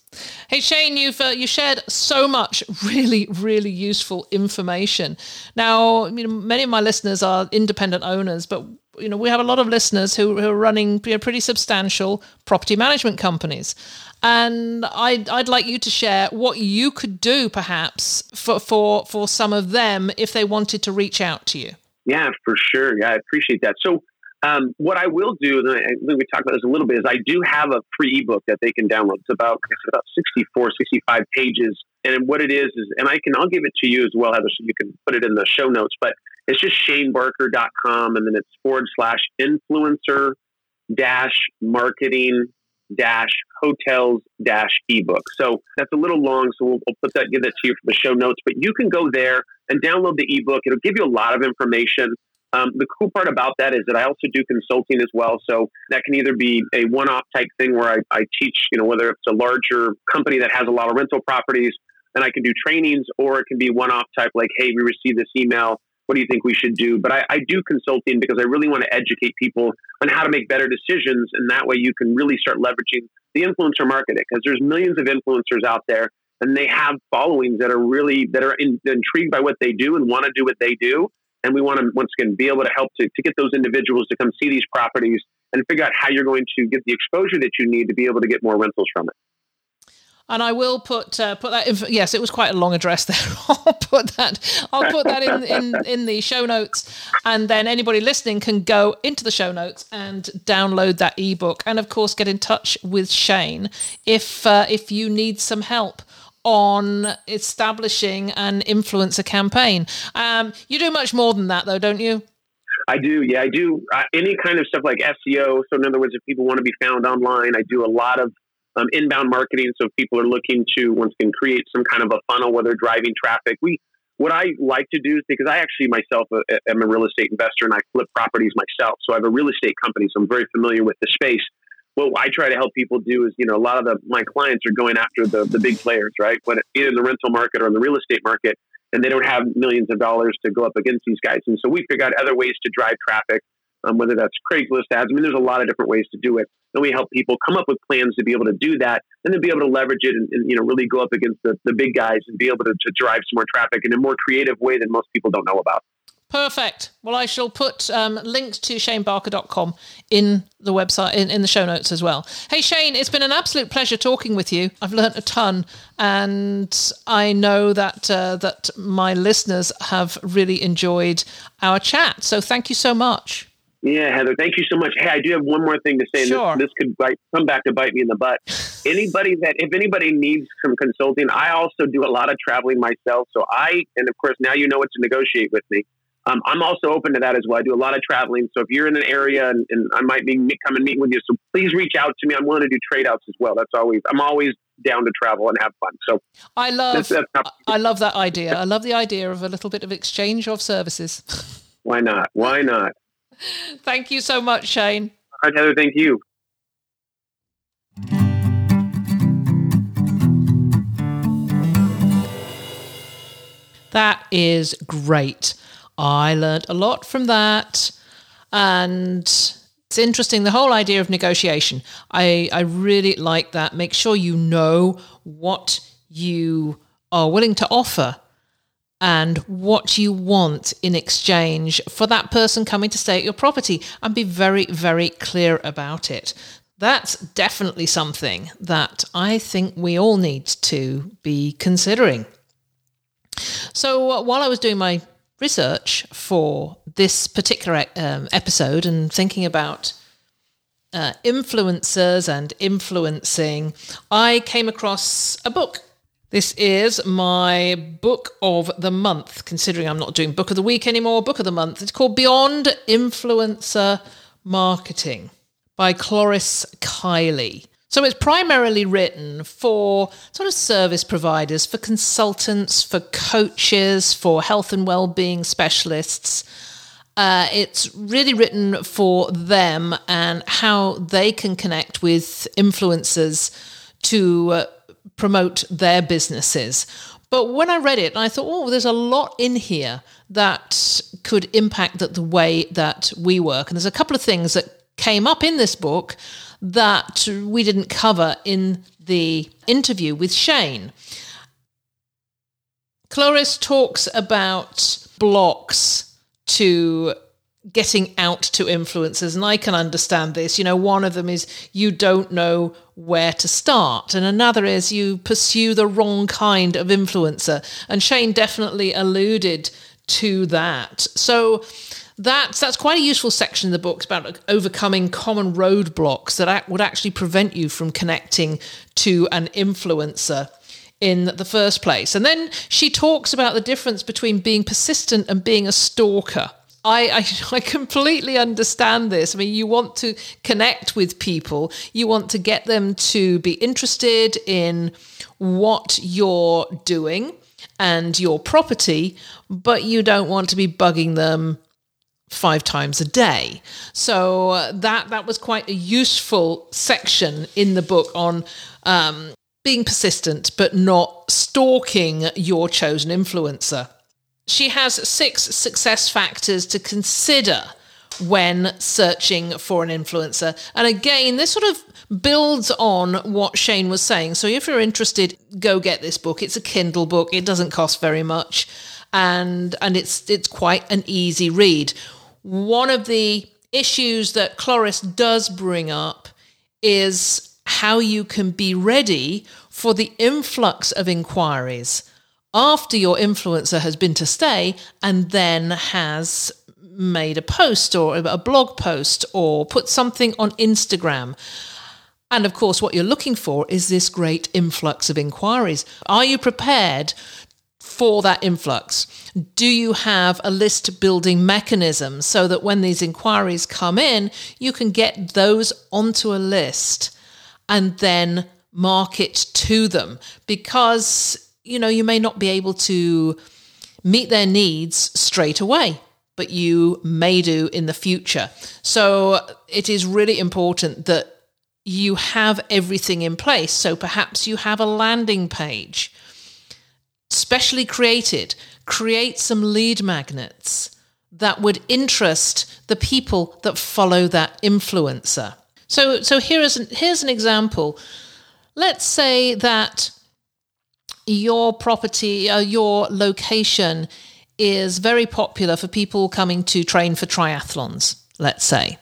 Hey Shane, you've uh, you shared so much really really useful information. Now, you know, many of my listeners are independent owners, but you know we have a lot of listeners who, who are running you know, pretty substantial property management companies, and I'd I'd like you to share what you could do perhaps for for for some of them if they wanted to reach out to you. Yeah, for sure. Yeah, I appreciate that. So um, what I will do, and I think we talked about this a little bit, is I do have a free ebook that they can download. It's about it's about 64, 65 pages. And what it is is, and I can I'll give it to you as well, Heather, so you can put it in the show notes. But it's just shanebarker.com, and then it's forward slash influencer dash marketing dash hotels dash ebook. So that's a little long, so we'll, we'll, put that, give that to you for the show notes. But you can go there and download the ebook. It'll give you a lot of information. Um, the cool part about that is that I also do consulting as well. So that can either be a one-off type thing where I, I teach, you know, whether it's a larger company that has a lot of rental properties, and I can do trainings, or it can be one-off type, like, hey, we received this email what do you think we should do? But I, I do consulting because I really want to educate people on how to make better decisions. And that way you can really start leveraging the influencer marketing because there's millions of influencers out there and they have followings that are really, that are in, intrigued by what they do and want to do what they do. And we want to, once again, be able to help to, to get those individuals to come see these properties and figure out how you're going to get the exposure that you need to be able to get more rentals from it and I will put uh, put that. In, yes, it was quite a long address there. I'll put that. I'll put that in, in in the show notes, and then anybody listening can go into the show notes and download that ebook, and of course get in touch with Shane if uh, if you need some help on establishing an influencer campaign. Um, you do much more than that, though, don't you? I do, yeah, I do. Uh, any kind of stuff like SEO. So, in other words, if people want to be found online, I do a lot of um, inbound marketing. So if people are looking to once again create some kind of a funnel where they're driving traffic, we what I like to do is because I actually myself uh, am a real estate investor and I flip properties myself. So I have a real estate company, so I'm very familiar with the space. What I try to help people do is, you know, a lot of the, my clients are going after the, the big players, right? When either in the rental market or in the real estate market, and they don't have millions of dollars to go up against these guys. And so we figure out other ways to drive traffic um, whether that's Craigslist ads. I mean, there's a lot of different ways to do it. And we help people come up with plans to be able to do that and then be able to leverage it and, and you know, really go up against the, the big guys and be able to, to drive some more traffic in a more creative way than most people don't know about. Perfect. Well, I shall put um, links to shanebarker.com in the website, in, in the show notes as well. Hey, Shane, it's been an absolute pleasure talking with you. I've learnt a ton, and I know that uh, that my listeners have really enjoyed our chat. So thank you so much. Yeah, Heather, thank you so much. Hey, I do have one more thing to say. Sure. This, this could bite, come back to bite me in the butt. anybody that, if anybody needs some consulting, I also do a lot of traveling myself. So I, and of course, now you know what to negotiate with me. Um, I'm also open to that as well. I do a lot of traveling. So if you're in an area and, and I might be come and meet with you, so please reach out to me. I'm willing to do trade outs as well. That's always, I'm always down to travel and have fun. So I love, that's, that's I love that idea. I love the idea of a little bit of exchange of services. Why not? Why not? Thank you so much, Shane. All right, Heather, thank you. That is great. I learned a lot from that. And it's interesting, the whole idea of negotiation. I, I really like that. Make sure you know what you are willing to offer and what you want in exchange for that person coming to stay at your property and be very, very clear about it. That's definitely something that I think we all need to be considering. So, uh, while I was doing my research for this particular um, episode and thinking about uh, influencers and influencing, I came across a book this is my book of the month, considering I'm not doing book of the week anymore. Book of the month. It's called Beyond Influencer Marketing by Cloris Kylie. So it's primarily written for sort of service providers, for consultants, for coaches, for health and well-being specialists. Uh, it's really written for them and how they can connect with influencers to uh, promote their businesses. But when I read it, I thought, oh, there's a lot in here that could impact the, the way that we work. And there's a couple of things that came up in this book that we didn't cover in the interview with Shane. Cloris talks about blocks to getting out to influencers and i can understand this. You know one of them is you don't know where to start and another is you pursue the wrong kind of influencer. And shane definitely alluded to that. So that's that's quite a useful section in the book about overcoming common roadblocks that would actually prevent you from connecting to an influencer in the first place. And then she talks about the difference between being persistent and being a stalker. I, I, I completely understand this. I mean, you want to connect with people, you want to get them to be interested in what you're doing and your property, but you don't want to be bugging them five times a day. So uh, that that was quite a useful section in the book on um, being persistent, but not stalking your chosen influencer. She has six success factors to consider when searching for an influencer. And again, this sort of builds on what Shane was saying. So if you're interested, go get this book. It's a Kindle book. It doesn't cost very much and and it's it's quite an easy read. One of the issues that Cloris does bring up is how you can be ready for the influx of inquiries after your influencer has been to stay and then has made a post or a blog post or put something on Instagram. And of course, what you're looking for is this great influx of inquiries. Are you prepared for that influx? Do you have a list building mechanism so that when these inquiries come in, you can get those onto a list and then market to them? Because, you know, you may not be able to meet their needs straight away, but you may do in the future. So it is really important that you have everything in place. So perhaps you have a landing page specially created create some lead magnets that would interest the people that follow that influencer. So, so here is an, here's an example. Let's say that your property, uh, your location is very popular for people coming to train for triathlons, let's say.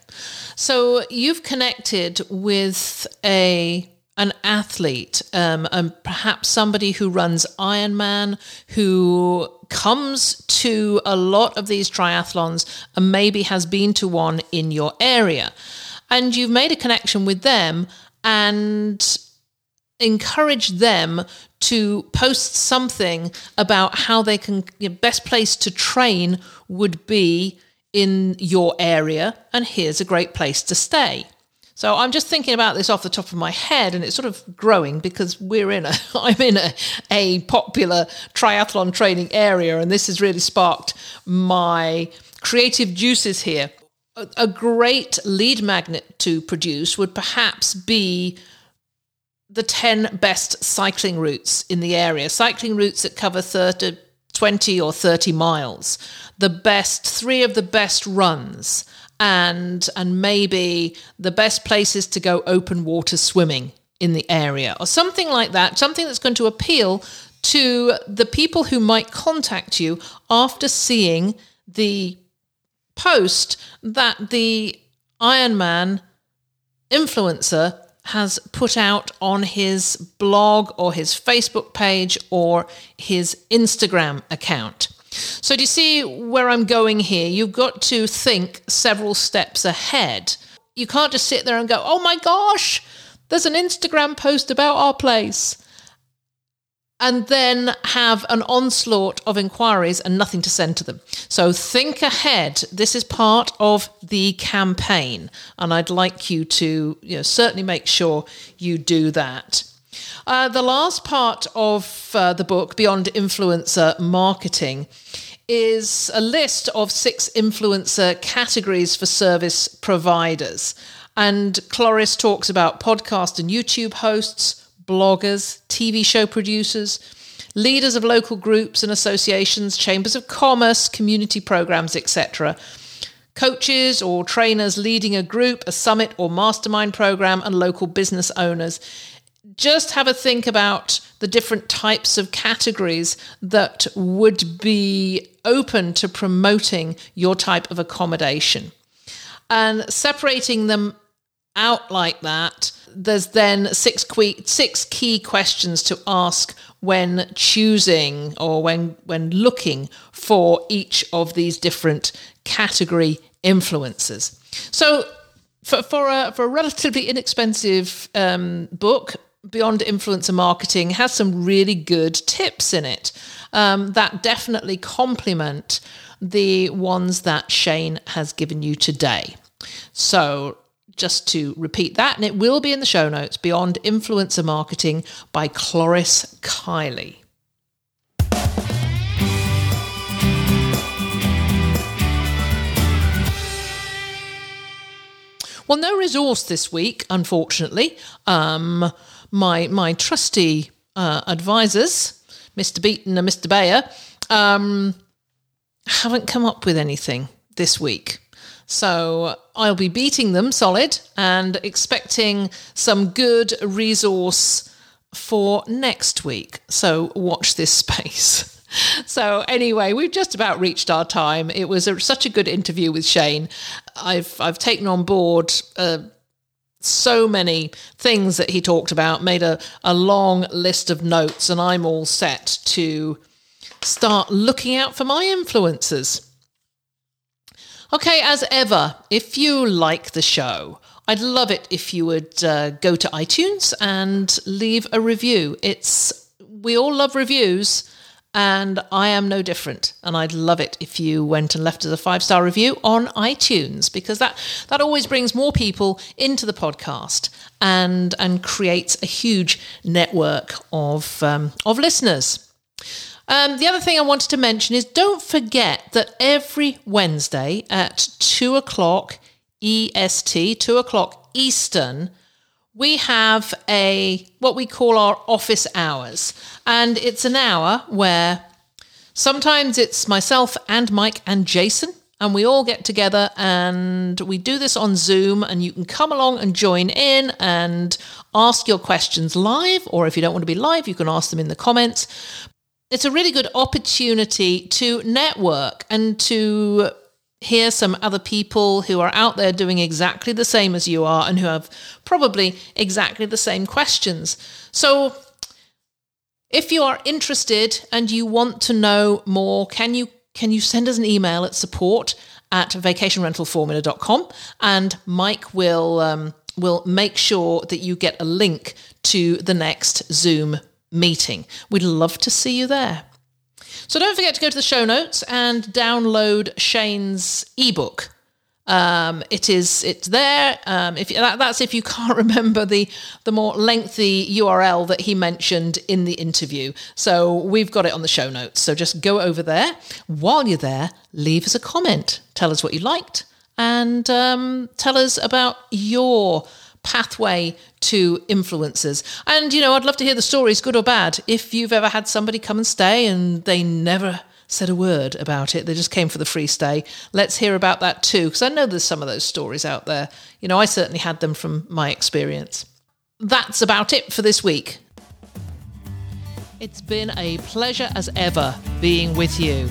So you've connected with a an athlete, um, and perhaps somebody who runs Ironman, who comes to a lot of these triathlons and maybe has been to one in your area. And you've made a connection with them and encourage them to post something about how they can you know, best place to train would be in your area and here's a great place to stay so I'm just thinking about this off the top of my head, and it's sort of growing because we're in a I'm in a, a popular triathlon training area, and this has really sparked my creative juices here. A, a great lead magnet to produce would perhaps be the 10 best cycling routes in the area, cycling routes that cover 30, 20 or 30 miles, the best, three of the best runs and and maybe the best places to go open water swimming in the area or something like that something that's going to appeal to the people who might contact you after seeing the post that the Ironman influencer has put out on his blog or his Facebook page or his Instagram account. So, do you see where I'm going here? You've got to think several steps ahead. You can't just sit there and go, oh my gosh, there's an Instagram post about our place. And then have an onslaught of inquiries and nothing to send to them. So think ahead. This is part of the campaign. And I'd like you to you know, certainly make sure you do that. Uh, the last part of uh, the book, Beyond Influencer Marketing, is a list of six influencer categories for service providers. And Cloris talks about podcast and YouTube hosts, bloggers, TV show producers, leaders of local groups and associations, chambers of commerce, community programs, etc. Coaches or trainers leading a group, a summit or mastermind program, and local business owners just have a think about the different types of categories that would be open to promoting your type of accommodation. And separating them out like that, there's then six, que- six key questions to ask when choosing or when, when looking for each of these different category influences. So, for, for, a, for a relatively inexpensive um, book, Beyond Influencer Marketing has some really good tips in it um, that definitely complement the ones that Shane has given you today. So, just to repeat that, and it will be in the show notes Beyond Influencer Marketing by Cloris Kylie. Well, no resource this week, unfortunately. Um, my my trusty uh, advisors, Mr. Beaton and Mr. Bayer, um, haven't come up with anything this week. So I'll be beating them solid and expecting some good resource for next week. So watch this space. So anyway, we've just about reached our time. It was a, such a good interview with Shane. I've I've taken on board uh, so many things that he talked about, made a, a long list of notes, and I'm all set to start looking out for my influences. Okay, as ever, if you like the show, I'd love it if you would uh, go to iTunes and leave a review. It's we all love reviews and I am no different. And I'd love it if you went and left us a five star review on iTunes because that that always brings more people into the podcast and and creates a huge network of um, of listeners. Um, the other thing I wanted to mention is don't forget that every Wednesday at two o'clock EST, two o'clock Eastern we have a what we call our office hours and it's an hour where sometimes it's myself and Mike and Jason and we all get together and we do this on Zoom and you can come along and join in and ask your questions live or if you don't want to be live you can ask them in the comments it's a really good opportunity to network and to hear some other people who are out there doing exactly the same as you are and who have probably exactly the same questions. So, if you are interested and you want to know more, can you can you send us an email at support at vacationrentalformula.com and Mike will um, will make sure that you get a link to the next Zoom meeting. We'd love to see you there. So don't forget to go to the show notes and download Shane's ebook. Um, it is it's there. Um, if that, that's if you can't remember the the more lengthy URL that he mentioned in the interview. So we've got it on the show notes. So just go over there. While you're there, leave us a comment. Tell us what you liked and um, tell us about your pathway to influencers. And, you know, I'd love to hear the stories, good or bad. If you've ever had somebody come and stay and they never said a word about it, they just came for the free stay, let's hear about that too, because I know there's some of those stories out there. You know, I certainly had them from my experience. That's about it for this week. It's been a pleasure as ever being with you.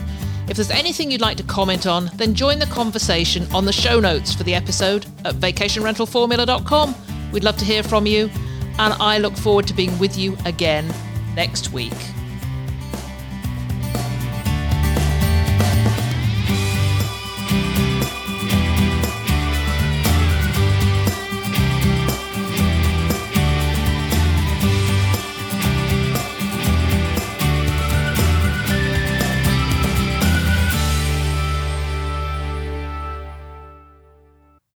If there's anything you'd like to comment on, then join the conversation on the show notes for the episode at vacationrentalformula.com. We'd love to hear from you, and I look forward to being with you again next week.